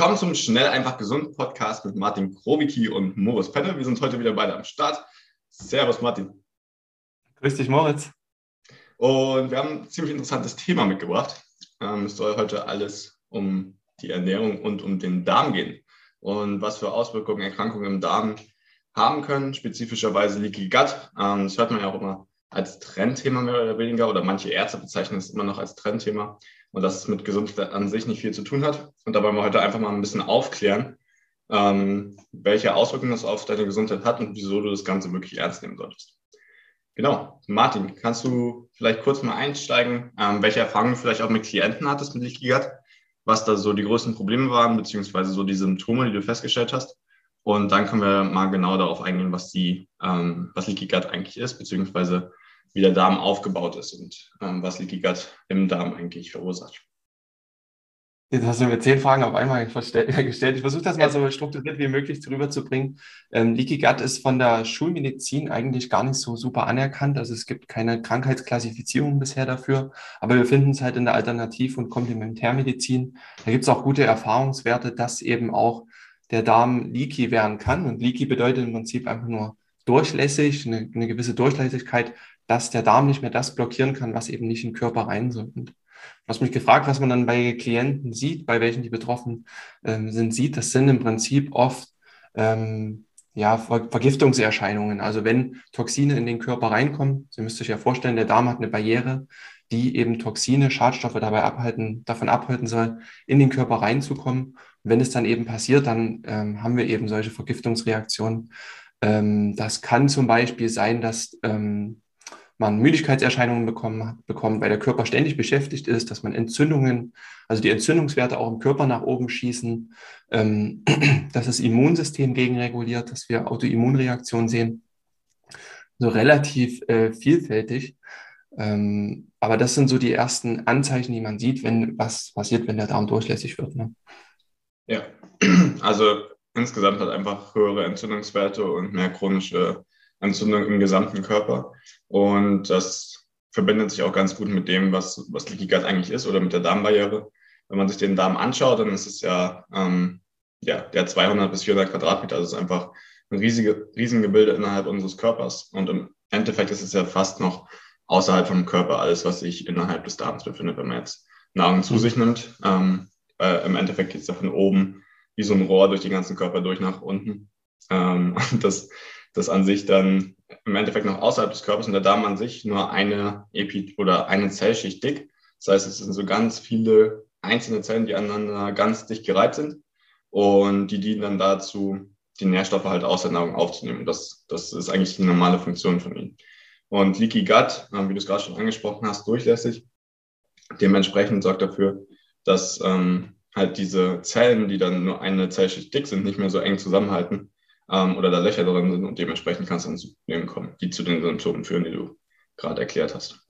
Willkommen zum Schnell einfach gesund Podcast mit Martin Krowicki und Moritz Penne. Wir sind heute wieder beide am Start. Servus Martin. Grüß dich Moritz. Und wir haben ein ziemlich interessantes Thema mitgebracht. Ähm, es soll heute alles um die Ernährung und um den Darm gehen und was für Auswirkungen Erkrankungen im Darm haben können, spezifischerweise Leaky Gut. Ähm, das hört man ja auch immer als Trendthema mehr oder weniger oder manche Ärzte bezeichnen es immer noch als Trendthema und dass es mit Gesundheit an sich nicht viel zu tun hat. Und da wollen wir heute einfach mal ein bisschen aufklären, ähm, welche Auswirkungen das auf deine Gesundheit hat und wieso du das Ganze wirklich ernst nehmen solltest. Genau. Martin, kannst du vielleicht kurz mal einsteigen, ähm, welche Erfahrungen du vielleicht auch mit Klienten hattest mit Gut, was da so die größten Probleme waren, beziehungsweise so die Symptome, die du festgestellt hast? Und dann können wir mal genau darauf eingehen, was die, ähm, was Leaky eigentlich ist, beziehungsweise wie der Darm aufgebaut ist und ähm, was Leaky Gut im Darm eigentlich verursacht. Jetzt hast du mir zehn Fragen auf einmal gestellt. Ich versuche das mal so strukturiert wie möglich rüberzubringen. Ähm, Leaky Gut ist von der Schulmedizin eigentlich gar nicht so super anerkannt. Also es gibt keine Krankheitsklassifizierung bisher dafür. Aber wir finden es halt in der Alternativ- und Komplementärmedizin. Da gibt es auch gute Erfahrungswerte, dass eben auch der Darm leaky werden kann. Und leaky bedeutet im Prinzip einfach nur durchlässig, eine, eine gewisse Durchlässigkeit, dass der Darm nicht mehr das blockieren kann, was eben nicht in den Körper rein soll. Und du hast mich gefragt, was man dann bei Klienten sieht, bei welchen die betroffen ähm, sind, sieht. Das sind im Prinzip oft ähm, ja, Ver Vergiftungserscheinungen. Also wenn Toxine in den Körper reinkommen, Sie müsst sich ja vorstellen, der Darm hat eine Barriere, die eben Toxine, Schadstoffe dabei abhalten, davon abhalten soll, in den Körper reinzukommen. Und wenn es dann eben passiert, dann ähm, haben wir eben solche Vergiftungsreaktionen. Ähm, das kann zum Beispiel sein, dass ähm, man Müdigkeitserscheinungen bekommen, bekommt, weil der Körper ständig beschäftigt ist, dass man Entzündungen, also die Entzündungswerte auch im Körper nach oben schießen, ähm, dass das Immunsystem gegenreguliert, dass wir Autoimmunreaktionen sehen. So relativ äh, vielfältig. Ähm, aber das sind so die ersten Anzeichen, die man sieht, wenn was passiert, wenn der Darm durchlässig wird. Ne? Ja, also insgesamt hat einfach höhere Entzündungswerte und mehr chronische Entzündung im gesamten Körper. Und das verbindet sich auch ganz gut mit dem, was, was Leaky Gut eigentlich ist oder mit der Darmbarriere. Wenn man sich den Darm anschaut, dann ist es ja, ähm, ja der 200 bis 400 Quadratmeter. Das ist einfach ein riesige, Riesengebilde innerhalb unseres Körpers. Und im Endeffekt ist es ja fast noch außerhalb vom Körper alles, was sich innerhalb des Darms befindet, wenn man jetzt Nahrung zu sich nimmt. Ähm, äh, Im Endeffekt geht es ja von oben wie so ein Rohr durch den ganzen Körper durch nach unten. Ähm, das das an sich dann im Endeffekt noch außerhalb des Körpers und der Darm an sich nur eine Epi oder eine Zellschicht dick. Das heißt, es sind so ganz viele einzelne Zellen, die aneinander ganz dicht gereiht sind und die dienen dann dazu, die Nährstoffe halt aus der Nahrung aufzunehmen. Das, das ist eigentlich die normale Funktion von ihnen. Und Leaky Gut, ähm, wie du es gerade schon angesprochen hast, durchlässig. Dementsprechend sorgt dafür, dass ähm, halt diese Zellen, die dann nur eine Zellschicht dick sind, nicht mehr so eng zusammenhalten ähm, oder da Löcher drin sind und dementsprechend kann es dann zu Problemen kommen, die zu den Symptomen führen, die du gerade erklärt hast.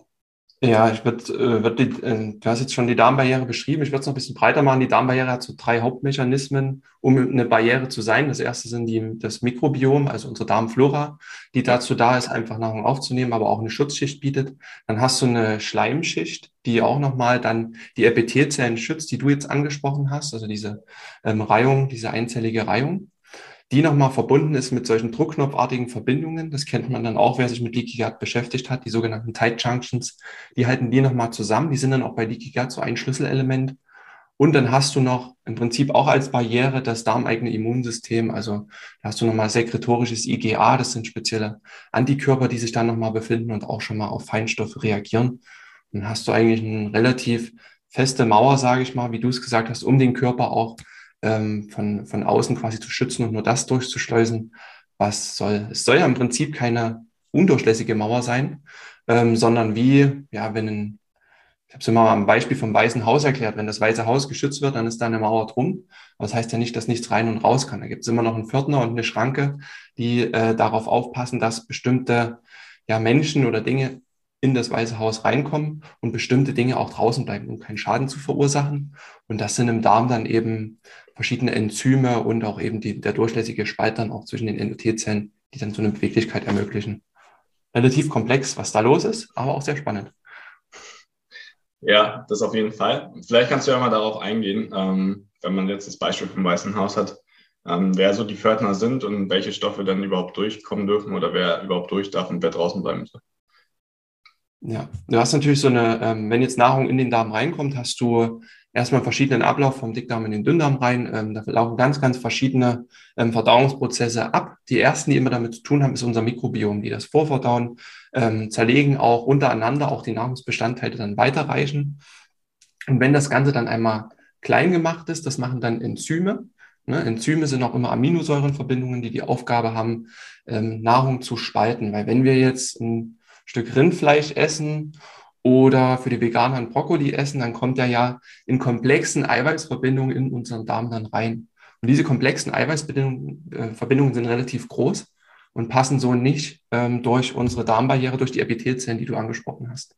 Ja, ich würde, äh, würd äh, du hast jetzt schon die Darmbarriere beschrieben. Ich würde es noch ein bisschen breiter machen. Die Darmbarriere hat so drei Hauptmechanismen, um eine Barriere zu sein. Das erste sind die, das Mikrobiom, also unsere Darmflora, die dazu da ist, einfach Nahrung aufzunehmen, aber auch eine Schutzschicht bietet. Dann hast du eine Schleimschicht, die auch nochmal dann die Epithelzellen schützt, die du jetzt angesprochen hast, also diese ähm, Reihung, diese einzellige Reihung die nochmal verbunden ist mit solchen druckknopfartigen Verbindungen. Das kennt man dann auch, wer sich mit Leaky Gut beschäftigt hat, die sogenannten Tight Junctions. Die halten die nochmal zusammen. Die sind dann auch bei Leaky Gut so ein Schlüsselelement. Und dann hast du noch im Prinzip auch als Barriere das darmeigene Immunsystem. Also da hast du nochmal sekretorisches IgA. Das sind spezielle Antikörper, die sich dann nochmal befinden und auch schon mal auf Feinstoffe reagieren. Dann hast du eigentlich eine relativ feste Mauer, sage ich mal, wie du es gesagt hast, um den Körper auch ähm, von, von außen quasi zu schützen und nur das durchzuschleusen, was soll. Es soll ja im Prinzip keine undurchlässige Mauer sein, ähm, sondern wie, ja, wenn ein Ich habe es immer am Beispiel vom Weißen Haus erklärt. Wenn das Weiße Haus geschützt wird, dann ist da eine Mauer drum. Aber das heißt ja nicht, dass nichts rein und raus kann. Da gibt es immer noch einen Pförtner und eine Schranke, die äh, darauf aufpassen, dass bestimmte ja, Menschen oder Dinge in das Weiße Haus reinkommen und bestimmte Dinge auch draußen bleiben, um keinen Schaden zu verursachen. Und das sind im Darm dann eben verschiedene Enzyme und auch eben die, der durchlässige Spalt dann auch zwischen den Endothelienzellen, die dann so eine Beweglichkeit ermöglichen. Relativ komplex, was da los ist, aber auch sehr spannend. Ja, das auf jeden Fall. Vielleicht kannst du ja mal darauf eingehen, ähm, wenn man jetzt das Beispiel vom Weißen Haus hat, ähm, wer so die Pförtner sind und welche Stoffe dann überhaupt durchkommen dürfen oder wer überhaupt durch darf und wer draußen bleiben soll. Ja, du hast natürlich so eine, ähm, wenn jetzt Nahrung in den Darm reinkommt, hast du erstmal verschiedenen Ablauf vom Dickdarm in den Dünndarm rein. Ähm, da laufen ganz, ganz verschiedene ähm, Verdauungsprozesse ab. Die ersten, die immer damit zu tun haben, ist unser Mikrobiom, die das Vorverdauen ähm, zerlegen, auch untereinander auch die Nahrungsbestandteile dann weiterreichen. Und wenn das Ganze dann einmal klein gemacht ist, das machen dann Enzyme. Ne? Enzyme sind auch immer Aminosäurenverbindungen, die die Aufgabe haben, ähm, Nahrung zu spalten. Weil wenn wir jetzt ein Stück Rindfleisch essen oder für die Veganer ein Brokkoli essen, dann kommt er ja in komplexen Eiweißverbindungen in unseren Darm dann rein. Und diese komplexen Eiweißverbindungen äh, sind relativ groß und passen so nicht ähm, durch unsere Darmbarriere, durch die Epithelzellen, die du angesprochen hast.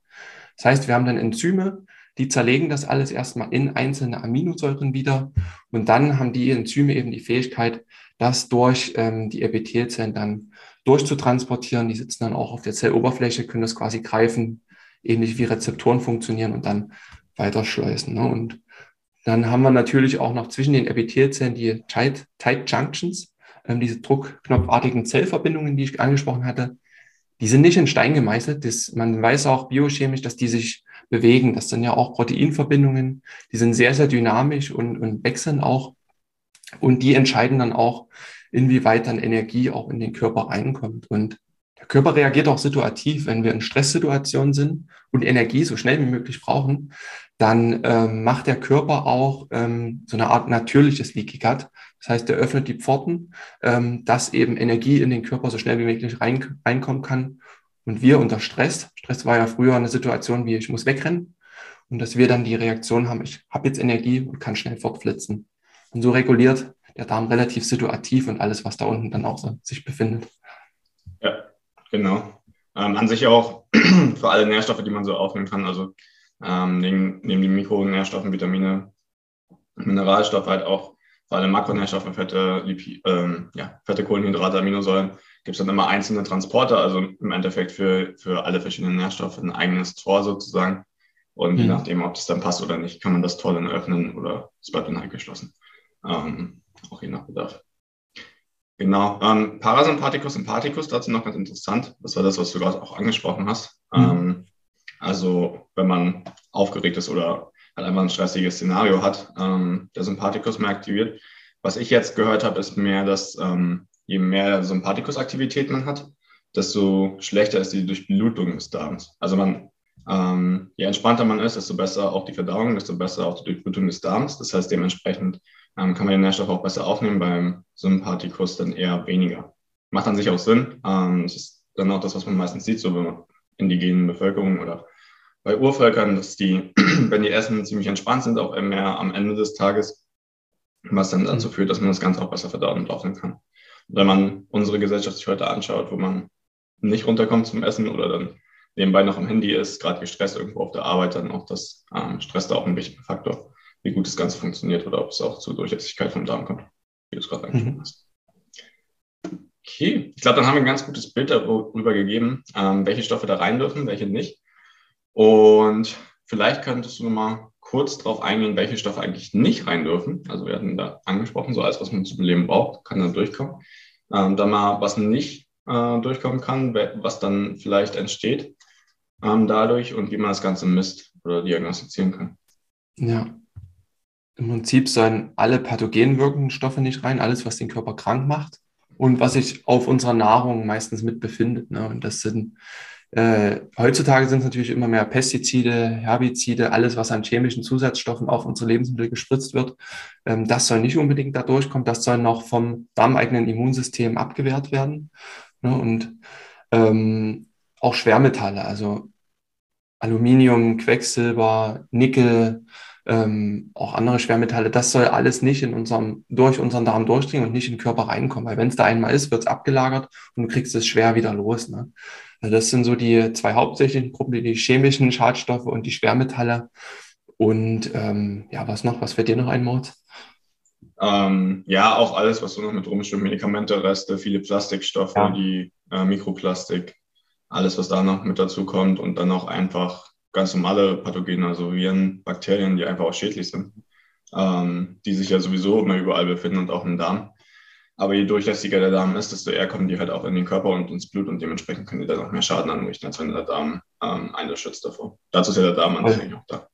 Das heißt, wir haben dann Enzyme, die zerlegen das alles erstmal in einzelne Aminosäuren wieder und dann haben die Enzyme eben die Fähigkeit, das durch ähm, die Epithelzellen dann durchzutransportieren. Die sitzen dann auch auf der Zelloberfläche, können das quasi greifen, ähnlich wie Rezeptoren funktionieren und dann weiterschleusen. Ne? Und dann haben wir natürlich auch noch zwischen den Epithelzellen die Tight, Tight Junctions, ähm, diese druckknopfartigen Zellverbindungen, die ich angesprochen hatte. Die sind nicht in Stein gemeißelt. Das, man weiß auch biochemisch, dass die sich bewegen. Das sind ja auch Proteinverbindungen. Die sind sehr, sehr dynamisch und, und wechseln auch. Und die entscheiden dann auch, inwieweit dann Energie auch in den Körper reinkommt. Und der Körper reagiert auch situativ. Wenn wir in Stresssituationen sind und Energie so schnell wie möglich brauchen, dann ähm, macht der Körper auch ähm, so eine Art natürliches Leaky Gut. Das heißt, er öffnet die Pforten, ähm, dass eben Energie in den Körper so schnell wie möglich rein, reinkommen kann. Und wir unter Stress, Stress war ja früher eine Situation wie ich muss wegrennen, und dass wir dann die Reaktion haben, ich habe jetzt Energie und kann schnell fortflitzen. Und so reguliert der Darm relativ situativ und alles, was da unten dann auch so sich befindet. Genau. Ähm, an sich auch für alle Nährstoffe, die man so aufnehmen kann, also ähm, neben, neben den Mikronährstoffen, Vitamine, Mineralstoffe halt auch für alle Makronährstoffe, Fette, Lipi, ähm, ja, Fette, Kohlenhydrate, Aminosäuren, gibt es dann immer einzelne Transporter, also im Endeffekt für, für alle verschiedenen Nährstoffe ein eigenes Tor sozusagen. Und mhm. je nachdem, ob das dann passt oder nicht, kann man das Tor dann öffnen oder es bleibt dann halt geschlossen. Ähm, auch je nach Bedarf. Genau. Ähm, Parasympathikus, Sympathikus, dazu noch ganz interessant. Das war das, was du gerade auch angesprochen hast. Mhm. Ähm, also, wenn man aufgeregt ist oder halt einfach ein stressiges Szenario hat, ähm, der Sympathikus mehr aktiviert. Was ich jetzt gehört habe, ist mehr, dass ähm, je mehr Sympathikus-Aktivität man hat, desto schlechter ist die Durchblutung des Darms. Also man, ähm, je entspannter man ist, desto besser auch die Verdauung, desto besser auch die Durchblutung des Darms. Das heißt, dementsprechend ähm, kann man den Nährstoff auch besser aufnehmen, beim Sympathikus dann eher weniger. Macht an sich auch Sinn. Ähm, das ist dann auch das, was man meistens sieht, so man indigenen Bevölkerung oder bei Urvölkern, dass die, wenn die Essen ziemlich entspannt sind, auch mehr am Ende des Tages, was dann dazu führt, dass man das Ganze auch besser verdauen und aufnehmen kann. Und wenn man unsere Gesellschaft sich heute anschaut, wo man nicht runterkommt zum Essen oder dann nebenbei noch am Handy ist, gerade gestresst irgendwo auf der Arbeit, dann auch das ähm, Stress da auch ein wichtiger Faktor wie gut das Ganze funktioniert oder ob es auch zur Durchlässigkeit vom Darm kommt, wie du es gerade angesprochen mhm. hast. Okay, ich glaube, dann haben wir ein ganz gutes Bild darüber gegeben, ähm, welche Stoffe da rein dürfen, welche nicht. Und vielleicht könntest du nochmal kurz darauf eingehen, welche Stoffe eigentlich nicht rein dürfen. Also wir hatten da angesprochen, so alles, was man zum Leben braucht, kann dann durchkommen. Ähm, dann mal, was nicht äh, durchkommen kann, was dann vielleicht entsteht ähm, dadurch und wie man das Ganze misst oder diagnostizieren kann. Ja, im Prinzip sollen alle pathogen wirkenden Stoffe nicht rein, alles, was den Körper krank macht und was sich auf unserer Nahrung meistens mit befindet. Ne? Und das sind äh, heutzutage sind es natürlich immer mehr Pestizide, Herbizide, alles, was an chemischen Zusatzstoffen auf unsere Lebensmittel gespritzt wird. Ähm, das soll nicht unbedingt da durchkommen. Das soll noch vom darmeigenen Immunsystem abgewehrt werden. Ne? Und ähm, auch Schwermetalle, also Aluminium, Quecksilber, Nickel, ähm, auch andere Schwermetalle, das soll alles nicht in unserem, durch unseren Darm durchdringen und nicht in den Körper reinkommen. Weil wenn es da einmal ist, wird es abgelagert und du kriegst es schwer wieder los. Ne? Also das sind so die zwei hauptsächlichen Gruppen, die chemischen Schadstoffe und die Schwermetalle. Und ähm, ja, was noch? Was fällt dir noch ein, Mord? Ähm, ja, auch alles, was so noch mit rumstimmt, Medikamente, Reste, viele Plastikstoffe, ja. die äh, Mikroplastik, alles, was da noch mit dazu kommt und dann auch einfach ganz normale Pathogene, also Viren, Bakterien, die einfach auch schädlich sind, ähm, die sich ja sowieso immer überall befinden und auch im Darm. Aber je durchlässiger der Darm ist, desto eher kommen die halt auch in den Körper und ins Blut und dementsprechend können die dann auch mehr Schaden anrichten, als wenn der Darm ähm, einen schützt davor. Dazu ist ja der Darm eigentlich auch da.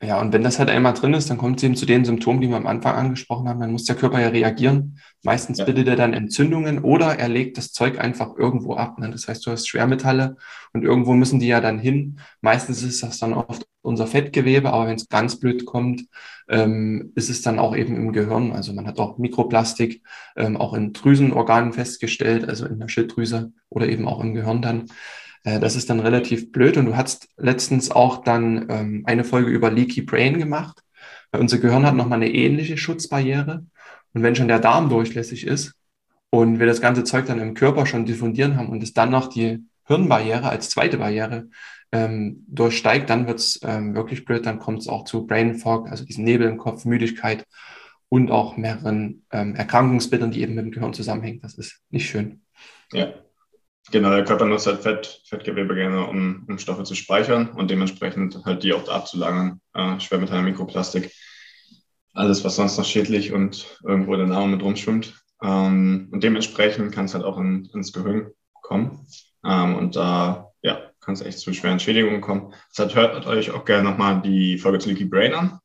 Ja, und wenn das halt einmal drin ist, dann kommt es eben zu den Symptomen, die wir am Anfang angesprochen haben. Dann muss der Körper ja reagieren. Meistens ja. bildet er dann Entzündungen oder er legt das Zeug einfach irgendwo ab. Ne? Das heißt, du hast Schwermetalle und irgendwo müssen die ja dann hin. Meistens ist das dann oft unser Fettgewebe, aber wenn es ganz blöd kommt, ähm, ist es dann auch eben im Gehirn. Also man hat auch Mikroplastik ähm, auch in Drüsenorganen festgestellt, also in der Schilddrüse oder eben auch im Gehirn dann. Äh, das ist dann relativ blöd. Und du hast letztens auch dann ähm, eine Folge über Leaky Brain gemacht. Weil unser Gehirn hat nochmal eine ähnliche Schutzbarriere. Und wenn schon der Darm durchlässig ist und wir das ganze Zeug dann im Körper schon diffundieren haben und es dann noch die Hirnbarriere als zweite Barriere ähm, durchsteigt, dann wird es ähm, wirklich blöd. Dann kommt es auch zu Brain Fog, also diesen Nebel im Kopf, Müdigkeit und auch mehreren ähm, Erkrankungsbildern, die eben mit dem Gehirn zusammenhängen. Das ist nicht schön. Ja, Genau, der Körper nutzt halt Fett, Fettgewebe gerne, um, um Stoffe zu speichern und dementsprechend halt die auch da abzulagern. Äh, Schwermetalle, Mikroplastik, alles, was sonst noch schädlich und irgendwo in der Nahrung mit rumschwimmt. Ähm, und dementsprechend kann es halt auch in, ins Gehirn kommen. Ähm, und da ja, kann es echt zu schweren Schädigungen kommen. Deshalb hört euch auch gerne nochmal die Folge zu Leaky Brain an.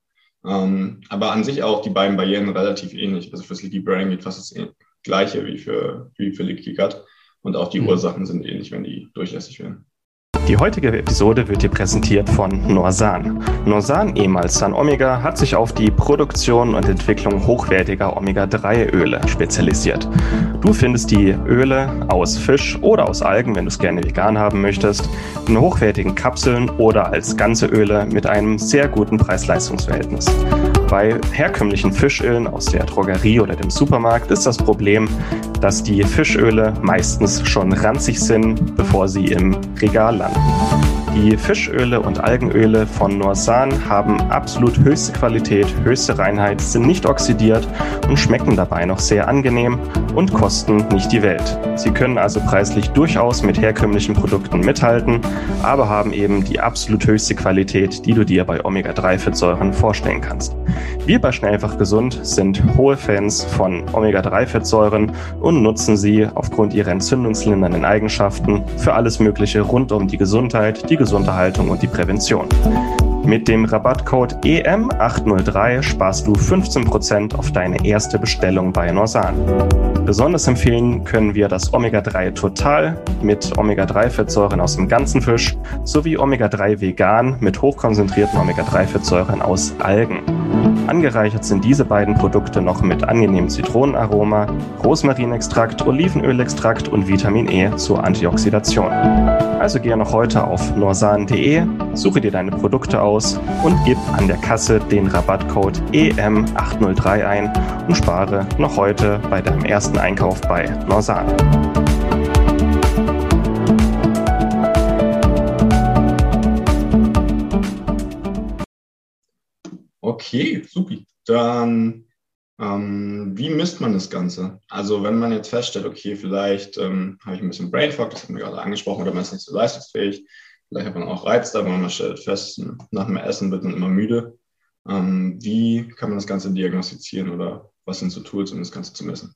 Ähm, aber an sich auch die beiden Barrieren relativ ähnlich. Also fürs Leaky Brain geht fast das Gleiche wie für, wie für Leaky Gut. Und auch die mhm. Ursachen sind ähnlich, wenn die durchlässig werden. Die heutige Episode wird dir präsentiert von Norsan. Norsan, ehemals San Omega, hat sich auf die Produktion und Entwicklung hochwertiger Omega-3-Öle spezialisiert. Du findest die Öle aus Fisch oder aus Algen, wenn du es gerne vegan haben möchtest, in hochwertigen Kapseln oder als ganze Öle mit einem sehr guten Preis-Leistungs-Verhältnis. Bei herkömmlichen Fischölen aus der Drogerie oder dem Supermarkt ist das Problem, dass die Fischöle meistens schon ranzig sind, bevor sie im Regal landen. Die Fischöle und Algenöle von Norsan haben absolut höchste Qualität, höchste Reinheit, sind nicht oxidiert und schmecken dabei noch sehr angenehm und kosten nicht die Welt. Sie können also preislich durchaus mit herkömmlichen Produkten mithalten, aber haben eben die absolut höchste Qualität, die du dir bei Omega-3-Fettsäuren vorstellen kannst. Wir bei Schnellfach Gesund sind hohe Fans von Omega-3-Fettsäuren und nutzen sie aufgrund ihrer entzündungslindernden Eigenschaften für alles Mögliche rund um die Gesundheit, die Gesunderhaltung und die Prävention. Mit dem Rabattcode EM803 sparst du 15% auf deine erste Bestellung bei Norsan. Besonders empfehlen können wir das Omega-3 Total mit Omega-3-Fettsäuren aus dem ganzen Fisch sowie Omega-3 Vegan mit hochkonzentrierten Omega-3-Fettsäuren aus Algen. Angereichert sind diese beiden Produkte noch mit angenehmem Zitronenaroma, Rosmarinextrakt, Olivenölextrakt und Vitamin E zur Antioxidation. Also gehe noch heute auf norsan.de, suche dir deine Produkte aus und gib an der Kasse den Rabattcode EM803 ein und spare noch heute bei deinem ersten Einkauf bei Norsan. Okay, super. Dann, ähm, wie misst man das Ganze? Also wenn man jetzt feststellt, okay, vielleicht ähm, habe ich ein bisschen Brain Fog, das haben wir gerade angesprochen, oder man ist nicht so leistungsfähig, vielleicht hat man auch Reiz aber man stellt fest, nach dem Essen wird man immer müde. Ähm, wie kann man das Ganze diagnostizieren oder was sind so Tools, um das Ganze zu messen?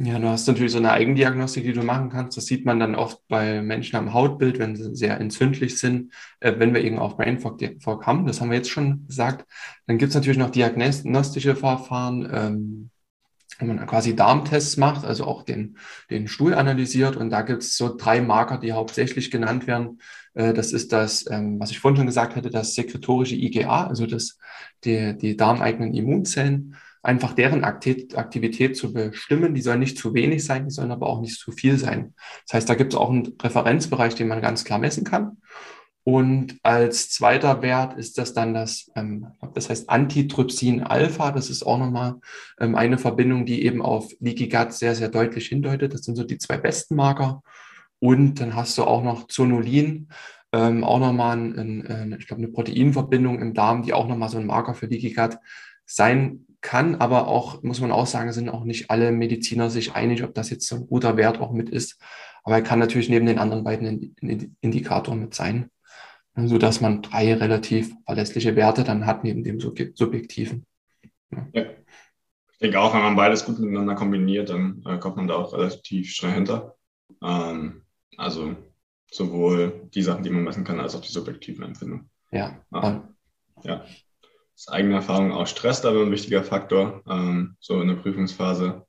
Ja, du hast natürlich so eine Eigendiagnostik, die du machen kannst. Das sieht man dann oft bei Menschen am Hautbild, wenn sie sehr entzündlich sind, äh, wenn wir eben auch Brain Fog, Fog haben. Das haben wir jetzt schon gesagt. Dann gibt es natürlich noch diagnostische Verfahren, ähm, wo man quasi Darmtests macht, also auch den, den Stuhl analysiert. Und da gibt es so drei Marker, die hauptsächlich genannt werden. Äh, das ist das, ähm, was ich vorhin schon gesagt hatte, das sekretorische IgA, also das, die, die darmeigenen Immunzellen einfach deren Aktivität zu bestimmen. Die sollen nicht zu wenig sein, die sollen aber auch nicht zu viel sein. Das heißt, da gibt es auch einen Referenzbereich, den man ganz klar messen kann. Und als zweiter Wert ist das dann das, ähm, das heißt Antitrypsin-Alpha. Das ist auch nochmal ähm, eine Verbindung, die eben auf Gut sehr, sehr deutlich hindeutet. Das sind so die zwei besten Marker. Und dann hast du auch noch Zonulin, ähm, auch nochmal ein, ein, ich glaube, eine Proteinverbindung im Darm, die auch nochmal so ein Marker für Gut sein kann. Aber auch, muss man auch sagen, sind auch nicht alle Mediziner sich einig, ob das jetzt so ein guter Wert auch mit ist. Aber er kann natürlich neben den anderen beiden Indikatoren mit sein so dass man drei relativ verlässliche Werte dann hat neben dem subjektiven. Ja. ja. Ich denke auch, wenn man beides gut miteinander kombiniert, dann äh, kommt man da auch relativ schnell hinter. Ähm, also sowohl die Sachen, die man messen kann, als auch die subjektiven Empfindungen. Ja. Ah, ja. Das eigene Erfahrung auch Stress da ein wichtiger Faktor. Ähm, so in der Prüfungsphase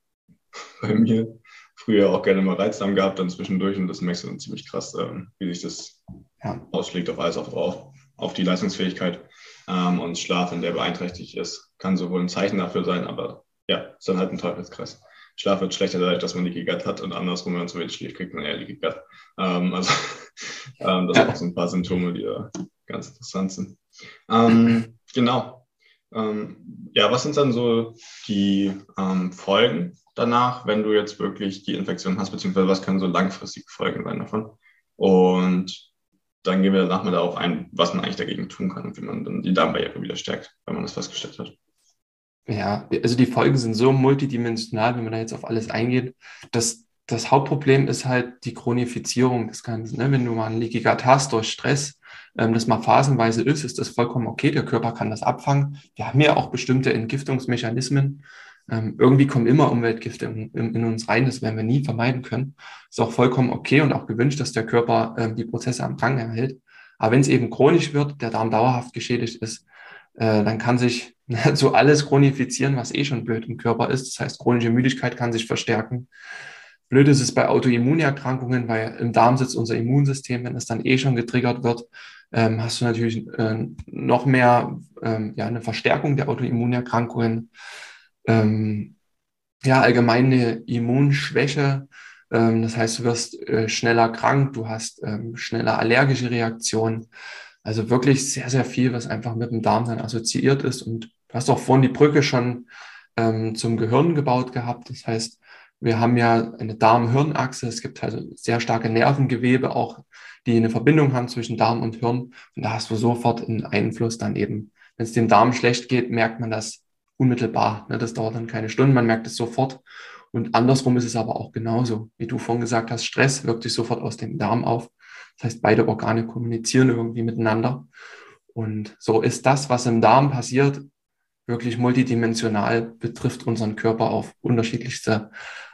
bei mir früher auch gerne mal Reizdarm gehabt, dann zwischendurch und das merkst du dann ziemlich krass, ähm, wie sich das ja. ausschlägt auf alles, auf, auf, auf die Leistungsfähigkeit. Ähm, und Schlaf, wenn der beeinträchtigt ist, kann sowohl ein Zeichen dafür sein, aber ja, ist dann halt ein Teufelskreis. Schlaf wird schlechter dadurch, dass man die Gut hat und andersrum, wenn man zu wenig schläft, kriegt man eher die Gut. Ähm, also ähm, das sind auch so ein paar Symptome, die da ganz interessant sind. Ähm, genau. Ähm, ja, was sind dann so die ähm, Folgen danach, wenn du jetzt wirklich die Infektion hast, beziehungsweise was können so langfristige Folgen sein davon? Und dann gehen wir danach mal darauf ein, was man eigentlich dagegen tun kann und wie man dann die Darmbarriere wieder stärkt, wenn man das festgestellt hat. Ja, also die Folgen sind so multidimensional, wenn man da jetzt auf alles eingeht. dass das Hauptproblem ist halt die Chronifizierung des Ganzen. Ne? Wenn du mal ein Leaky Gut hast durch Stress, ähm, das mal phasenweise ist, ist das vollkommen okay. Der Körper kann das abfangen. Wir haben ja auch bestimmte Entgiftungsmechanismen. Ähm, irgendwie kommen immer Umweltgifte in, in, in, uns rein, das werden wir nie vermeiden können. Ist auch vollkommen okay und auch gewünscht, dass der Körper ähm, die Prozesse am Gang erhält. Aber wenn es eben chronisch wird, der Darm dauerhaft geschädigt ist, äh, dann kann sich so alles chronifizieren, was eh schon blöd im Körper ist. Das heißt, chronische Müdigkeit kann sich verstärken. Blöd ist es bei Autoimmunerkrankungen, weil im Darm sitzt unser Immunsystem. Wenn es dann eh schon getriggert wird, ähm, hast du natürlich äh, noch mehr ähm, ja, eine Verstärkung der Autoimmunerkrankungen ähm, ja, allgemeine Immunschwäche. Ähm, das heißt, du wirst äh, schneller krank, du hast ähm, schneller allergische Reaktionen. Also wirklich sehr, sehr viel, was einfach mit dem Darm dann assoziiert ist. Und du hast auch vorhin die Brücke schon ähm, zum Gehirn gebaut gehabt. Das heißt, wir haben ja eine Darm-Hirn-Achse. Es gibt also sehr starke Nervengewebe auch, die eine Verbindung haben zwischen Darm und Hirn. Und da hast du sofort einen Einfluss dann eben. Wenn es dem Darm schlecht geht, merkt man das unmittelbar. Ne? Das dauert dann keine Stunden, man merkt es sofort. Und andersrum ist es aber auch genauso. Wie du vorhin gesagt hast, Stress wirkt sich sofort aus dem Darm auf. Das heißt, beide Organe kommunizieren irgendwie miteinander. Und so ist das, was im Darm passiert, wirklich multidimensional, betrifft unseren Körper auf unterschiedlichste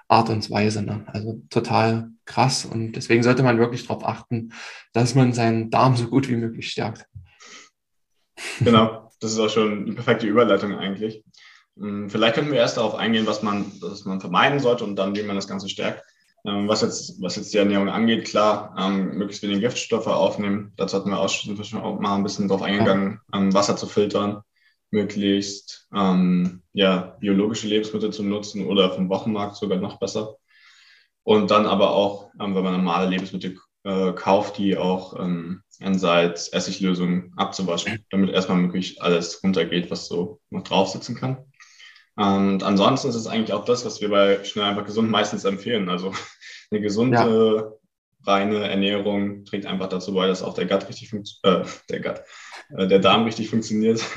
Art und Weise. Ne? Also total krass. Und deswegen sollte man wirklich darauf achten, dass man seinen Darm so gut wie möglich stärkt. Genau das ist auch schon eine perfekte Überleitung eigentlich. Hm, vielleicht könnten wir erst darauf eingehen, was man, was man vermeiden sollte und dann, wie man das Ganze stärkt. Ähm, was jetzt, was jetzt die Ernährung angeht, klar, ähm, möglichst wenig Giftstoffe aufnehmen. Dazu hatten wir auch schon, mal ein bisschen drauf eingegangen, ähm, Wasser zu filtern, möglichst ähm, ja, biologische Lebensmittel zu nutzen oder vom Wochenmarkt sogar noch besser. Und dann aber auch, ähm, wenn man normale Lebensmittel äh, kauft, die auch ähm, in Salz-Essiglösung abzuwaschen, damit erstmal möglich alles runtergeht, was so noch drauf sitzen kann. Und ansonsten ist es eigentlich auch das, was wir bei Schnell einfach gesund meistens empfehlen. Also eine gesunde, ja. reine Ernährung trägt einfach dazu bei, dass auch der Gut richtig funktioniert, äh, der Gut, der Darm richtig funktioniert.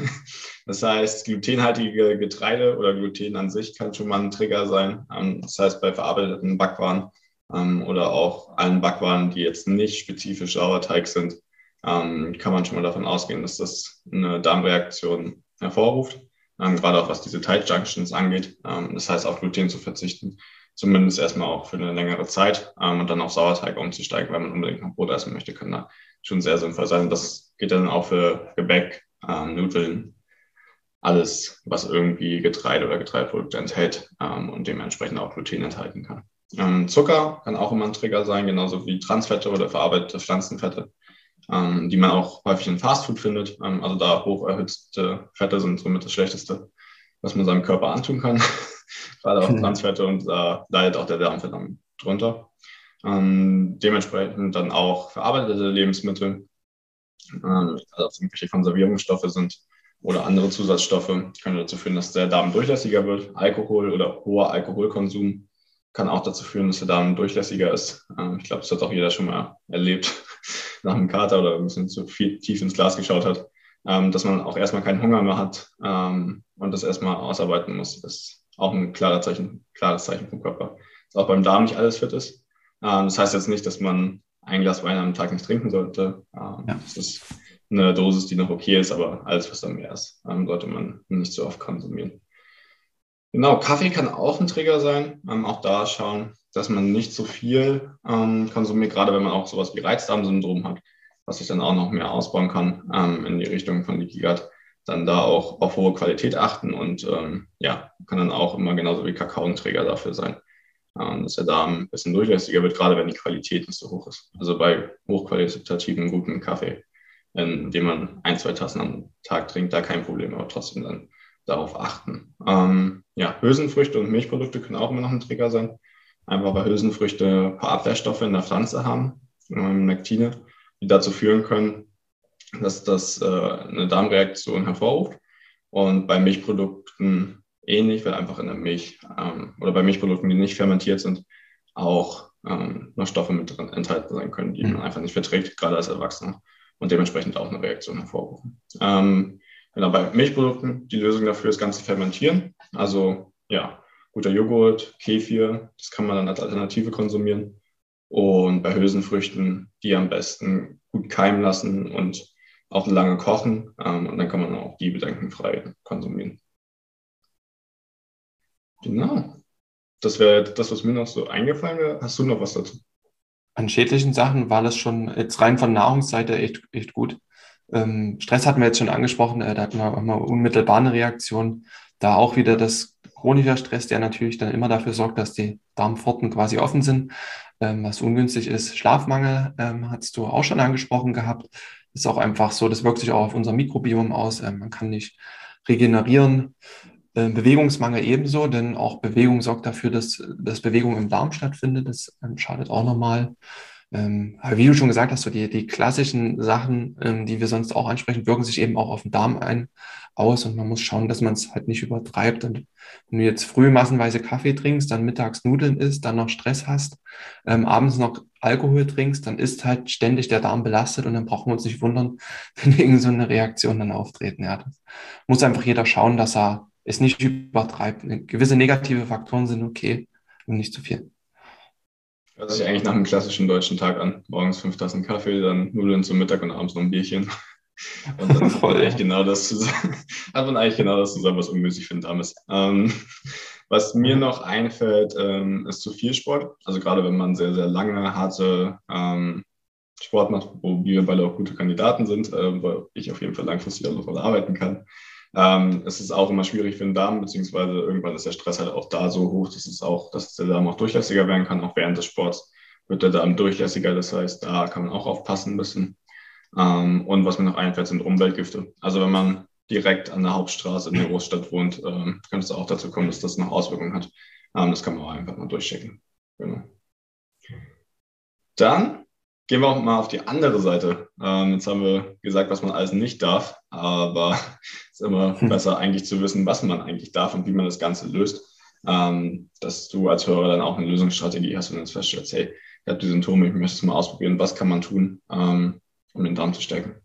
Das heißt, glutenhaltige Getreide oder Gluten an sich kann schon mal ein Trigger sein. Ähm, das heißt, bei verarbeiteten Backwaren ähm, oder auch allen Backwaren, die jetzt nicht spezifisch Sauerteig sind, ähm, kann man schon mal davon ausgehen, dass das eine Darmreaktion hervorruft, gerade auch was diese Tight Junctions angeht. Das heißt, auf Gluten zu verzichten, zumindest erstmal auch für eine längere Zeit und dann auf Sauerteig umzusteigen, wenn man unbedingt noch Brot essen möchte, kann da schon sehr sinnvoll sein. Das geht dann auch für Gebäck, ähm, Nudeln, alles, was irgendwie Getreide oder Getreideprodukte enthält ähm, und dementsprechend auch Gluten enthalten kann. Ähm, Zucker kann auch immer ein Trigger sein, genauso wie Transfette oder verarbeitete Pflanzenfette ähm, die man auch häufig in Fastfood findet. Ähm, also da hoch erhitzte Fette sind somit das Schlechteste, was man seinem Körper antun kann. Gerade auch Transfette und da leidet auch der Darm verdammt drunter. Ähm, dementsprechend dann auch verarbeitete Lebensmittel. ähm, also irgendwelche Konservierungsstoffe sind oder andere Zusatzstoffe, können dazu führen, dass der Darm durchlässiger wird. Alkohol oder hoher Alkoholkonsum kann auch dazu führen, dass der Darm durchlässiger ist. Ähm, ich glaube, das hat auch jeder schon mal erlebt, nach einem Kater oder ein bisschen zu viel, tief ins Glas geschaut hat, ähm, dass man auch erstmal keinen Hunger mehr hat ähm, und das erstmal ausarbeiten muss. Das ist auch ein klares Zeichen, klares Zeichen vom Körper. Dass auch beim Darm nicht alles fit ist. Das heißt jetzt nicht, dass man ein Glas Wein am Tag nicht trinken sollte. Ja. Das ist eine Dosis, die noch okay ist, aber alles, was da mehr ist, sollte man nicht so oft konsumieren. Genau, Kaffee kann auch ein Trigger sein. Ähm, auch da schauen, dass man nicht so viel ähm, konsumiert, gerade wenn man auch sowas wie Reizdarmsyndrom hat, was sich dann auch noch mehr ausbauen kann ähm, in die Richtung von Leaky Gut. Dann da auch auf hohe Qualität achten und ähm, ja, kann dann auch immer genauso wie Kakao ein Träger dafür sein, ähm, dass der Darm ein bisschen durchlässiger wird, gerade wenn die Qualität nicht so hoch ist. Also bei hochqualitativen, guten Kaffee, in dem man ein, zwei Tassen am Tag trinkt, da kein Problem, aber trotzdem dann darauf achten. Ähm, ja, Hülsenfrüchte und Milchprodukte können auch immer noch ein Trigger sein. Einfach weil Hülsenfrüchte ein paar Abwehrstoffe in der Pflanze haben, ähm, Lektine, die dazu führen können, dass das äh, eine Darmreaktion hervorruft. Und bei Milchprodukten ähnlich, weil einfach in der Milch ähm, oder bei Milchprodukten, die nicht fermentiert sind, auch ähm, noch Stoffe mit drin enthalten sein können, die mhm. man einfach nicht verträgt, gerade als Erwachsener und dementsprechend auch eine Reaktion hervorrufen. Ähm, Genau, bei Milchprodukten, die Lösung dafür ist ganze Fermentieren. Also ja, guter Joghurt, Kefir, das kann man dann als Alternative konsumieren. Und bei Hülsenfrüchten, die am besten gut keimen lassen und auch lange kochen. Ähm, und dann kann man auch die bedenkenfrei konsumieren. Genau. Das wäre das, was mir noch so eingefallen wäre. Hast du noch was dazu? An schädlichen Sachen war das schon jetzt rein von Nahrungsseite echt, echt gut. Ähm, Stress hatten wir jetzt schon angesprochen, äh, da hatten wir auch mal unmittelbar eine Reaktion. Da auch wieder das chronischer Stress, der natürlich dann immer dafür sorgt, dass die Darmpforten quasi offen sind, ähm, was ungünstig ist. Schlafmangel ähm, hast du auch schon angesprochen gehabt. ist auch einfach so, das wirkt sich auch auf unser Mikrobiom aus. Ähm, man kann nicht regenerieren. Ähm, Bewegungsmangel ebenso, denn auch Bewegung sorgt dafür, dass, dass Bewegung im Darm stattfindet. Das ähm, schadet auch nochmal. Ähm, wie du schon gesagt hast, so die, die klassischen Sachen, ähm, die wir sonst auch ansprechen, wirken sich eben auch auf den Darm ein, aus und man muss schauen, dass man es halt nicht übertreibt. Und wenn du jetzt früh massenweise Kaffee trinkst, dann mittags Nudeln isst, dann noch Stress hast, ähm, abends noch Alkohol trinkst, dann ist halt ständig der Darm belastet und dann brauchen wir uns nicht wundern, wenn irgend so eine Reaktion dann auftreten. Ja, muss einfach jeder schauen, dass er es nicht übertreibt. Gewisse negative Faktoren sind okay und nicht zu viel. Hört sich eigentlich nach einem klassischen deutschen Tag an. Morgens fünf Tassen Kaffee, dann Nudeln zum Mittag und abends noch ein Bierchen. Und dann Voll, hat, man eigentlich genau das zusammen, hat man eigentlich genau das zusammen, was ungünstig für den Darm ist. Ähm, was mir noch einfällt, ähm, ist zu viel Sport. Also gerade wenn man sehr, sehr lange, harte ähm, Sport macht, wo wir beide auch gute Kandidaten sind, äh, wo ich auf jeden Fall langfristig auch noch arbeiten kann, ähm, es ist auch immer schwierig für den Darm, beziehungsweise irgendwann ist der Stress halt auch da so hoch, dass es auch, dass der Darm auch durchlässiger werden kann. Auch während des Sports wird der Darm durchlässiger. Das heißt, da kann man auch aufpassen bisschen. Ähm, und was mir noch einfällt, sind Umweltgifte. Also wenn man direkt an der Hauptstraße in der Großstadt wohnt, ähm, könnte es auch dazu kommen, dass das noch Auswirkungen hat. Ähm, das kann man auch einfach mal durchchecken. Genau. Dann Gehen wir auch mal auf die andere Seite. Ähm, jetzt haben wir gesagt, was man alles nicht darf, aber es ist immer hm. besser eigentlich zu wissen, was man eigentlich darf und wie man das Ganze löst. Ähm, dass du als Hörer dann auch eine Lösungsstrategie hast und jetzt feststellst, hey, ich habe die Symptome, ich möchte es mal ausprobieren, was kann man tun, ähm, um den Darm zu stärken.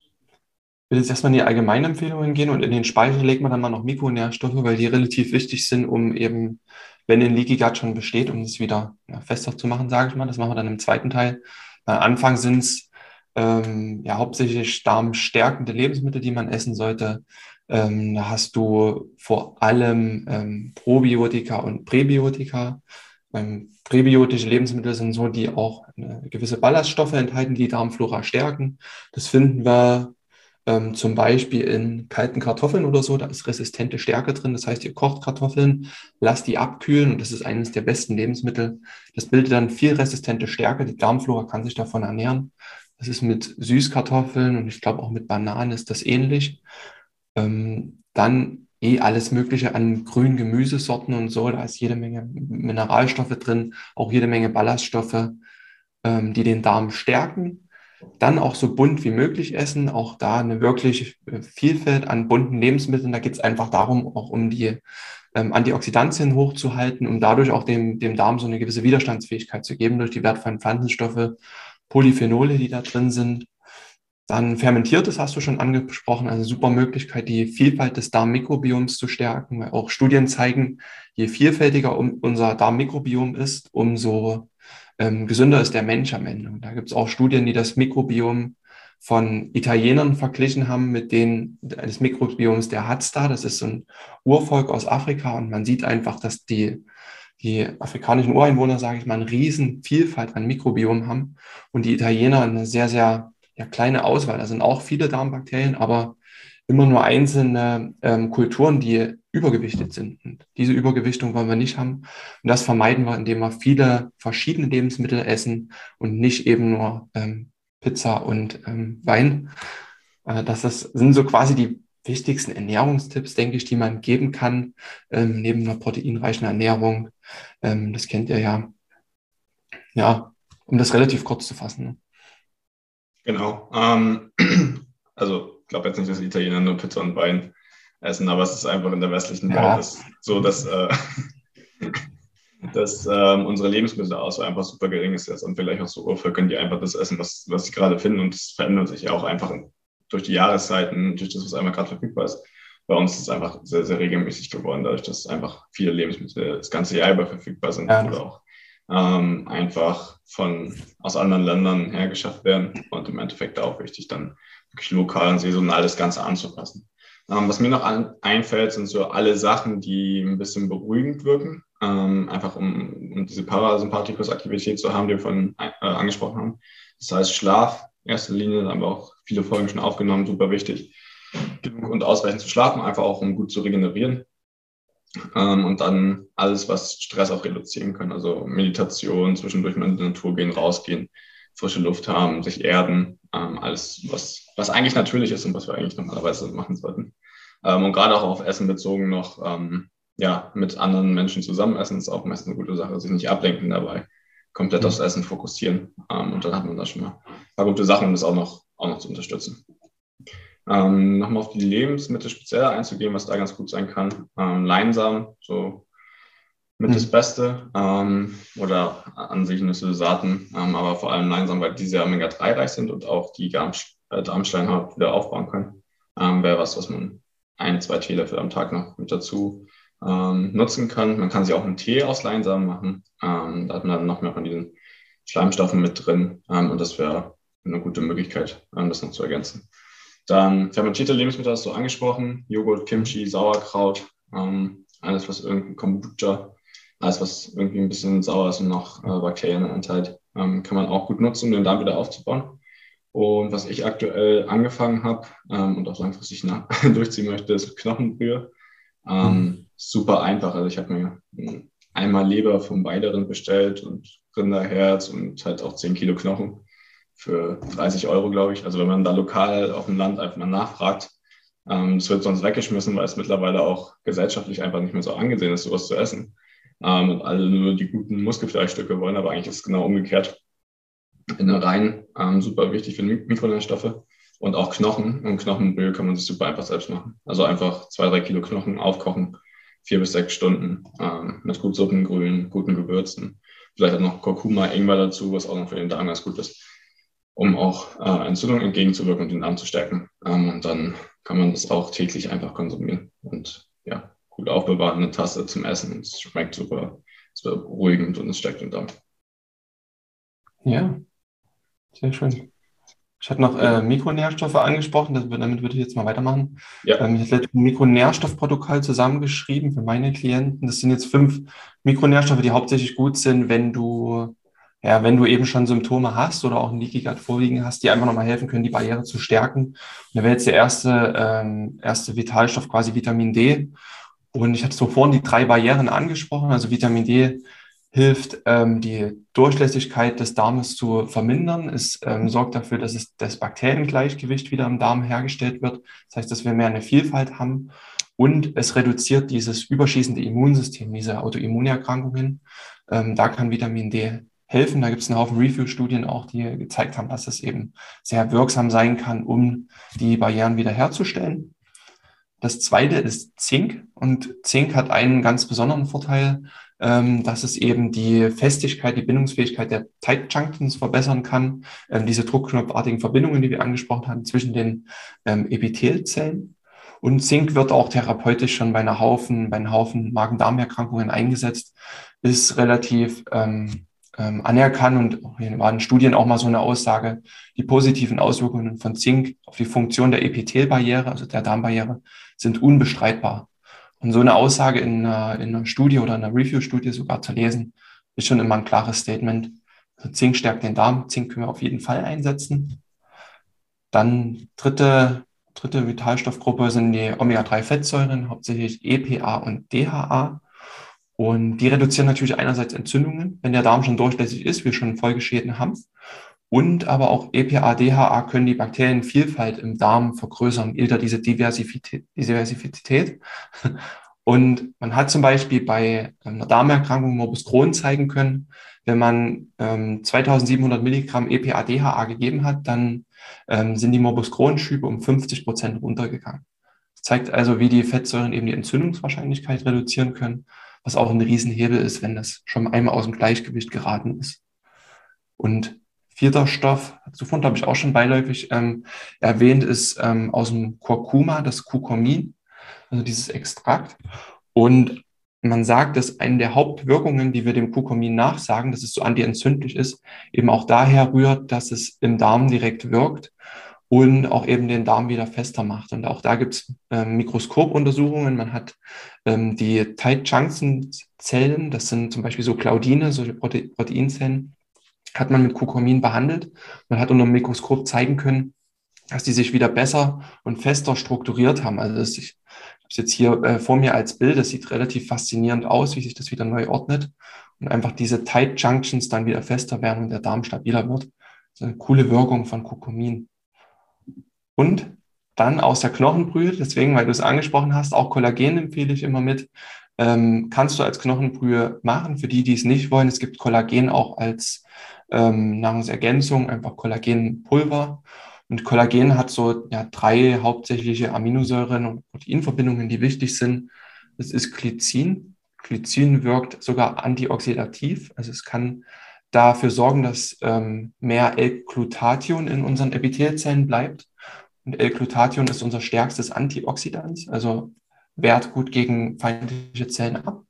Ich will jetzt erstmal in die Allgemeinempfehlungen gehen und in den Speicher legt man dann mal noch Mikronährstoffe, weil die relativ wichtig sind, um eben wenn ein Leaky Gut schon besteht, um es wieder ja, fester zu machen, sage ich mal. Das machen wir dann im zweiten Teil. Äh, Anfang sind es ähm, ja hauptsächlich darmstärkende Lebensmittel, die man essen sollte. Ähm, da hast du vor allem ähm, Probiotika und Präbiotika. Ähm, präbiotische Lebensmittel sind so, die auch gewisse Ballaststoffe enthalten, die Darmflora stärken. Das finden wir ähm, zum Beispiel in kalten Kartoffeln oder so, da ist resistente Stärke drin. Das heißt, ihr kocht Kartoffeln, lasst die abkühlen und das ist eines der besten Lebensmittel. Das bildet dann viel resistente Stärke. Die Darmflora kann sich davon ernähren. Das ist mit Süßkartoffeln und ich glaube auch mit Bananen ist das ähnlich. Ähm, dann eh alles Mögliche an grünen Gemüsesorten und so. Da ist jede Menge Mineralstoffe drin, auch jede Menge Ballaststoffe, ähm, die den Darm stärken. Dann auch so bunt wie möglich essen, auch da eine wirklich äh, Vielfalt an bunten Lebensmitteln. Da geht es einfach darum, auch um die ähm, Antioxidantien hochzuhalten, um dadurch auch dem, dem Darm so eine gewisse Widerstandsfähigkeit zu geben durch die wertvollen Pflanzenstoffe, Polyphenole, die da drin sind. Dann fermentiertes hast du schon angesprochen, also super Möglichkeit, die Vielfalt des Darmmikrobioms zu stärken, weil auch Studien zeigen, je vielfältiger unser Darmmikrobiom ist, umso ähm, gesünder ist der Mensch am Ende. Und da gibt es auch Studien, die das Mikrobiom von Italienern verglichen haben mit denen des Mikrobioms der Hadsta. Das ist so ein Urvolk aus Afrika und man sieht einfach, dass die, die afrikanischen Ureinwohner, sage ich mal, eine riesen Vielfalt an Mikrobiom haben und die Italiener eine sehr, sehr ja, kleine Auswahl. Da sind auch viele Darmbakterien, aber immer nur einzelne ähm, Kulturen, die übergewichtet sind. Und diese Übergewichtung wollen wir nicht haben. Und das vermeiden wir, indem wir viele verschiedene Lebensmittel essen und nicht eben nur ähm, Pizza und ähm, Wein. Äh, das ist, sind so quasi die wichtigsten Ernährungstipps, denke ich, die man geben kann, ähm, neben einer proteinreichen Ernährung. Ähm, das kennt ihr ja. Ja, um das relativ kurz zu fassen. Ne? Genau. Ähm, also ich glaube jetzt nicht, dass Italiener nur Pizza und Wein essen, aber es ist einfach in der westlichen ja. Welt so, dass, äh, dass ähm, unsere Lebensmittelauswahl einfach super gering ist jetzt und vielleicht auch so Urvölkern, die einfach das essen, was, was sie gerade finden und das verändert sich ja auch einfach durch die Jahreszeiten, durch das, was einmal gerade verfügbar ist. Bei uns ist es einfach sehr, sehr regelmäßig geworden, dadurch, dass einfach viele Lebensmittel das ganze Jahr über verfügbar sind ja. oder auch ähm, einfach von aus anderen Ländern hergeschafft werden und im Endeffekt auch wichtig, dann wirklich lokal und saisonal das Ganze anzupassen. Ähm, was mir noch an, einfällt, sind so alle Sachen, die ein bisschen beruhigend wirken, ähm, einfach um, um diese Parasympathikus-Aktivität zu haben, die wir vorhin äh, angesprochen haben. Das heißt Schlaf, erster Linie, haben wir auch viele Folgen schon aufgenommen, super wichtig. Genug und ausreichend zu schlafen, einfach auch um gut zu regenerieren. Ähm, und dann alles, was Stress auch reduzieren kann, also Meditation, zwischendurch mal in die Natur gehen, rausgehen, frische Luft haben, sich erden, ähm, alles, was, was eigentlich natürlich ist und was wir eigentlich normalerweise machen sollten. Ähm, und gerade auch auf Essen bezogen noch, ähm, ja, mit anderen Menschen zusammen essen ist auch meistens eine gute Sache, sich nicht ablenken dabei, komplett mhm. aufs Essen fokussieren. Ähm, und dann hat man da schon mal ein paar gute Sachen, um das auch noch, auch noch zu unterstützen. Ähm, Nochmal auf die Lebensmittel speziell einzugehen, was da ganz gut sein kann. Ähm, Leinsamen, so mit mhm. das Beste. Ähm, oder an sich Nüsse, Saaten, ähm, aber vor allem Leinsamen, weil die sehr Omega-3 reich sind und auch die äh, Darmsteinhaut wieder aufbauen können. Ähm, Wäre was, was man ein, zwei Teelöffel am Tag noch mit dazu ähm, nutzen kann. Man kann sich auch einen Tee aus Leinsamen machen. Ähm, da hat man dann noch mehr von diesen Schleimstoffen mit drin. Ähm, und das wäre eine gute Möglichkeit, das noch zu ergänzen. Dann fermentierte Lebensmittel hast du angesprochen, Joghurt, Kimchi, Sauerkraut, alles was irgendwie Kombucha, alles was irgendwie ein bisschen sauer ist und noch äh, Bakterien enthält, ähm, kann man auch gut nutzen, um den Darm wieder aufzubauen. Und was ich aktuell angefangen habe ähm, und auch langfristig durchziehen möchte, ist Knochenbrühe. Ähm, mhm. Super einfach. Also ich habe mir einmal Leber vom Weideren bestellt und Rinderherz und halt auch 10 Kilo Knochen für 30 Euro, glaube ich. Also wenn man da lokal auf dem Land einfach mal nachfragt, ähm, es wird sonst weggeschmissen, weil es mittlerweile auch gesellschaftlich einfach nicht mehr so angesehen ist, sowas zu essen. Ähm, alle nur die guten Muskelfleischstücke wollen, aber eigentlich ist es genau umgekehrt. Innereien, ähm, super wichtig für Mikronährstoffe und auch Knochen. Und Knochenbrühe kann man sich super einfach selbst machen. Also einfach zwei, drei Kilo Knochen aufkochen, vier bis sechs Stunden ähm, mit gut Suppengrün, guten Gewürzen. Vielleicht auch noch Kurkuma, Ingwer dazu, was auch noch für den Darm ganz gut ist um auch äh, Entzündungen entgegenzuwirken und den Darm zu stärken. Ähm, und dann kann man das auch täglich einfach konsumieren und ja, gut aufbewahren, eine Tasse zum Essen. Es schmeckt super, super beruhigend und es stärkt den Darm. Ja, sehr schön. Ich hatte noch äh, Mikronährstoffe angesprochen, das, damit würde ich jetzt mal weitermachen. Ja. Ähm, ich habe ein Mikronährstoffprotokoll zusammengeschrieben für meine Klienten. Das sind jetzt fünf Mikronährstoffe, die hauptsächlich gut sind, wenn du ja, wenn du eben schon Symptome hast oder auch ein Leaky Gut vorliegen hast, die einfach nochmal helfen können, die Barriere zu stärken. Und da wäre jetzt der erste, ähm, erste Vitalstoff quasi Vitamin D. Und ich hatte so vorhin die drei Barrieren angesprochen. Also Vitamin D hilft, ähm, die Durchlässigkeit des Darmes zu vermindern. Es ähm, sorgt dafür, dass es das Bakteriengleichgewicht wieder im Darm hergestellt wird. Das heißt, dass wir mehr eine Vielfalt haben. Und es reduziert dieses überschießende Immunsystem, diese Autoimmunerkrankungen. Ähm, da kann Vitamin D helfen. Da gibt es einen Haufen Review-Studien auch, die gezeigt haben, dass es eben sehr wirksam sein kann, um die Barrieren wiederherzustellen. Das zweite ist Zink. Und Zink hat einen ganz besonderen Vorteil, ähm, dass es eben die Festigkeit, die Bindungsfähigkeit der Tight Junctions verbessern kann, ähm, diese druckknopfartigen Verbindungen, die wir angesprochen haben, zwischen den ähm, Epithelzellen. Und Zink wird auch therapeutisch schon bei einer Haufen, bei einem Haufen Magen-Darm-Erkrankungen eingesetzt, ist relativ ähm, ähm, anerkannt und hier waren Studien auch mal so eine Aussage, die positiven Auswirkungen von Zink auf die Funktion der Epithelbarriere, also der Darmbarriere, sind unbestreitbar. Und so eine Aussage in einer, in einer Studie oder einer Review-Studie sogar zu lesen, ist schon immer ein klares Statement. Also Zink stärkt den Darm, Zink können wir auf jeden Fall einsetzen. Dann dritte, dritte Vitalstoffgruppe sind die Omega-3-Fettsäuren, hauptsächlich EPA und DHA. Und die reduzieren natürlich einerseits Entzündungen, wenn der Darm schon durchlässig ist, wir schon Folgeschäden haben. Und aber auch EPA, DHA können die Bakterienvielfalt im Darm vergrößern, ilter diese. Diversität. Und man hat zum Beispiel bei einer Darmerkrankung Morbus Crohn zeigen können, wenn man ähm, 2700 Milligramm EPA, DHA gegeben hat, dann ähm, sind die Morbus Crohn-Schübe um 50 Prozent runtergegangen. Das zeigt also, wie die Fettsäuren eben die Entzündungswahrscheinlichkeit reduzieren können was auch ein Riesenhebel ist, wenn das schon einmal aus dem Gleichgewicht geraten ist. Und vierter Stoff, zuvor habe ich auch schon beiläufig ähm, erwähnt, ist ähm, aus dem Kurkuma, das Kukomin, also dieses Extrakt. Und man sagt, dass eine der Hauptwirkungen, die wir dem Kukomin nachsagen, dass es so antientzündlich ist, eben auch daher rührt, dass es im Darm direkt wirkt und auch eben den Darm wieder fester macht. Und auch da gibt es ähm, Mikroskopuntersuchungen. Man hat ähm, die Tight Junction Zellen, das sind zum Beispiel so Claudine, solche Prote Proteinzellen, hat man mit Kukumin behandelt. Man hat unter dem Mikroskop zeigen können, dass die sich wieder besser und fester strukturiert haben. Also das, ich habe es jetzt hier äh, vor mir als Bild, das sieht relativ faszinierend aus, wie sich das wieder neu ordnet und einfach diese Tight Junctions dann wieder fester werden und der Darm stabiler wird. Das ist eine coole Wirkung von Kurkumin. Und dann aus der Knochenbrühe, deswegen, weil du es angesprochen hast, auch Kollagen empfehle ich immer mit. Ähm, kannst du als Knochenbrühe machen. Für die, die es nicht wollen, es gibt Kollagen auch als ähm, Nahrungsergänzung, einfach Kollagenpulver. Und Kollagen hat so ja, drei hauptsächliche Aminosäuren und Proteinverbindungen, die wichtig sind. Das ist Glycin. Glycin wirkt sogar antioxidativ, also es kann dafür sorgen, dass ähm, mehr L-Glutathion in unseren Epithelzellen bleibt. Und L-Glutathion ist unser stärkstes Antioxidant, also wehrt gut gegen feindliche Zellen ab.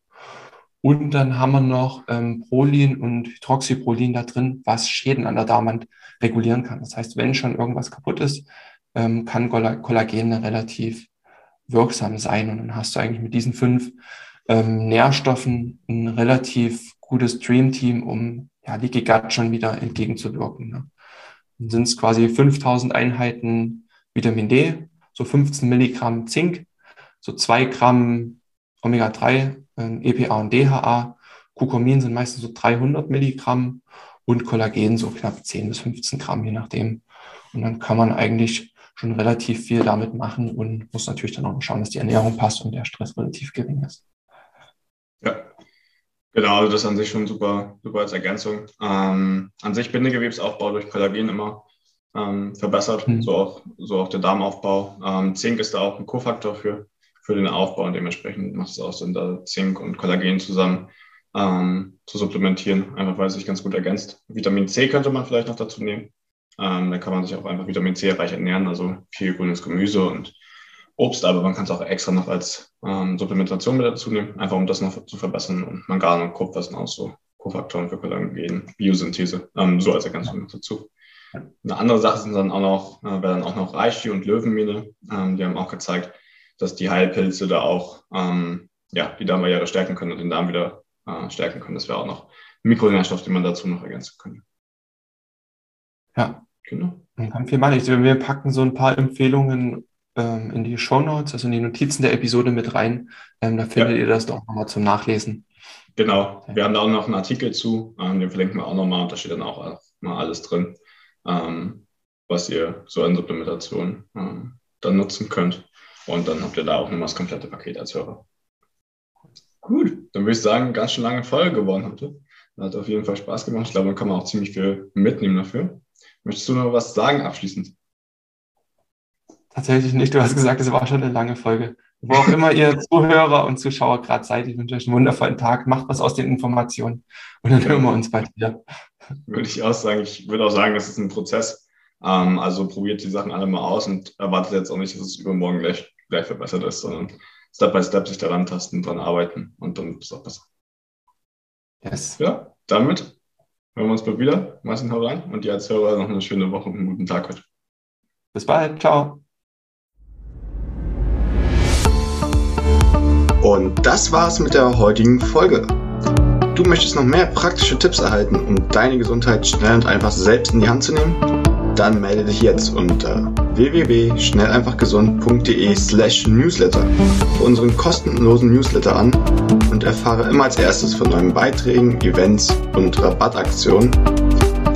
Und dann haben wir noch ähm, Prolin und Hydroxyprolin da drin, was Schäden an der Darmwand regulieren kann. Das heißt, wenn schon irgendwas kaputt ist, ähm, kann Kollagen relativ wirksam sein. Und dann hast du eigentlich mit diesen fünf ähm, Nährstoffen ein relativ gutes Dream-Team, um ja, Leaky Gut schon wieder entgegenzuwirken. Ne? Dann sind es quasi 5000 Einheiten Vitamin D, so 15 Milligramm Zink, so zwei Gramm Omega-3, äh, EPA und DHA. Kukumin sind meistens so 300 Milligramm und Kollagen so knapp 10 bis 15 Gramm, je nachdem. Und dann kann man eigentlich schon relativ viel damit machen und muss natürlich dann auch schauen, dass die Ernährung passt und der Stress relativ gering ist. Ja, genau, also das ist an sich schon super, super als Ergänzung. Ähm, an sich Bindegewebsaufbau durch Kollagen immer ähm, verbessert, mhm. so, auch, so auch der Darmaufbau. Ähm, Zink ist da auch ein Kofaktor für, für den Aufbau und dementsprechend macht es auch Sinn, da Zink und Kollagen zusammen ähm, zu supplementieren, einfach weil es sich ganz gut ergänzt. Vitamin C könnte man vielleicht noch dazu nehmen. Ähm, da kann man sich auch einfach Vitamin C reich ernähren, also viel grünes Gemüse und Obst, aber man kann es auch extra noch als ähm, Supplementation mit dazu nehmen, einfach um das noch zu verbessern. Und Mangan und Kupfer sind auch so Kofaktoren für Kollagen, Biosynthese, ähm, so als Ergänzung dazu. Eine andere Sache sind dann auch noch, äh, wäre dann auch noch Reishi und Löwenmine. Ähm, die haben auch gezeigt, dass die Heilpilze da auch ähm, ja, die Darmbarriere stärken können und den Darm wieder äh, stärken können. Das wäre auch noch ein Mikronährstoff, den man dazu noch ergänzen könnte. Ja, genau. Man kann viel machen. Ich, wir packen so ein paar Empfehlungen ähm, in die Show Notes, also in die Notizen der Episode mit rein. Ähm, da findet ja. ihr das doch nochmal zum Nachlesen. Genau. Wir haben da auch noch einen Artikel zu, ähm, den verlinken wir auch nochmal und da steht dann auch mal alles drin ähm, was ihr so an Supplementation ähm, dann nutzen könnt. Und dann habt ihr da auch nochmal das komplette Paket als Hörer. Gut, dann würde ich sagen, ganz schön lange Folge geworden heute. Hat auf jeden Fall Spaß gemacht. Ich glaube, da kann man auch ziemlich viel mitnehmen dafür. Möchtest du noch was sagen abschließend? Tatsächlich nicht. Du hast gesagt, es war schon eine lange Folge. Wo auch immer ihr Zuhörer und Zuschauer gerade seid, ich wünsche euch einen wundervollen Tag. Macht was aus den Informationen und dann hören wir uns bald wieder. Würde ich auch sagen. Ich würde auch sagen, das ist ein Prozess. Ähm, also probiert die Sachen alle mal aus und erwartet jetzt auch nicht, dass es übermorgen gleich, gleich verbessert ist, sondern Step by Step sich daran tasten, dran arbeiten und dann ist es auch besser. Yes. Ja, damit hören wir uns bald wieder. Martin, hau rein und dir als Hörer noch eine schöne Woche und einen guten Tag heute. Bis bald. Ciao. Und das war's mit der heutigen Folge. Du möchtest noch mehr praktische Tipps erhalten, um deine Gesundheit schnell und einfach selbst in die Hand zu nehmen? Dann melde dich jetzt unter www.schnelleinfachgesund.de slash newsletter für unseren kostenlosen Newsletter an und erfahre immer als erstes von neuen Beiträgen, Events und Rabattaktionen.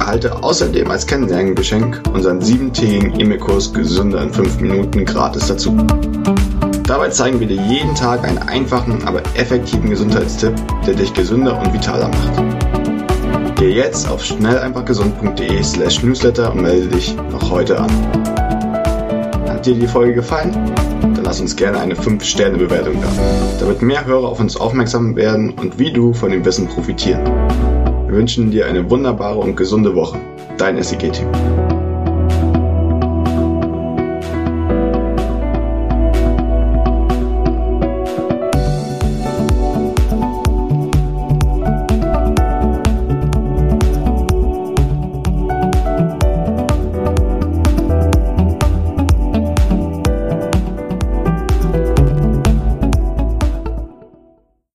Erhalte außerdem als Kennenlerngeschenk unseren siebentägigen E-Mail-Kurs Gesünder in 5 Minuten gratis dazu. Dabei zeigen wir dir jeden Tag einen einfachen, aber effektiven Gesundheitstipp, der dich gesünder und vitaler macht. Geh jetzt auf schnelleinfachgesund.de slash newsletter und melde dich noch heute an. Hat dir die Folge gefallen? Dann lass uns gerne eine 5-Sterne-Bewertung da, damit mehr Hörer auf uns aufmerksam werden und wie du von dem Wissen profitieren. Wir wünschen dir eine wunderbare und gesunde Woche. Dein SEG-Team.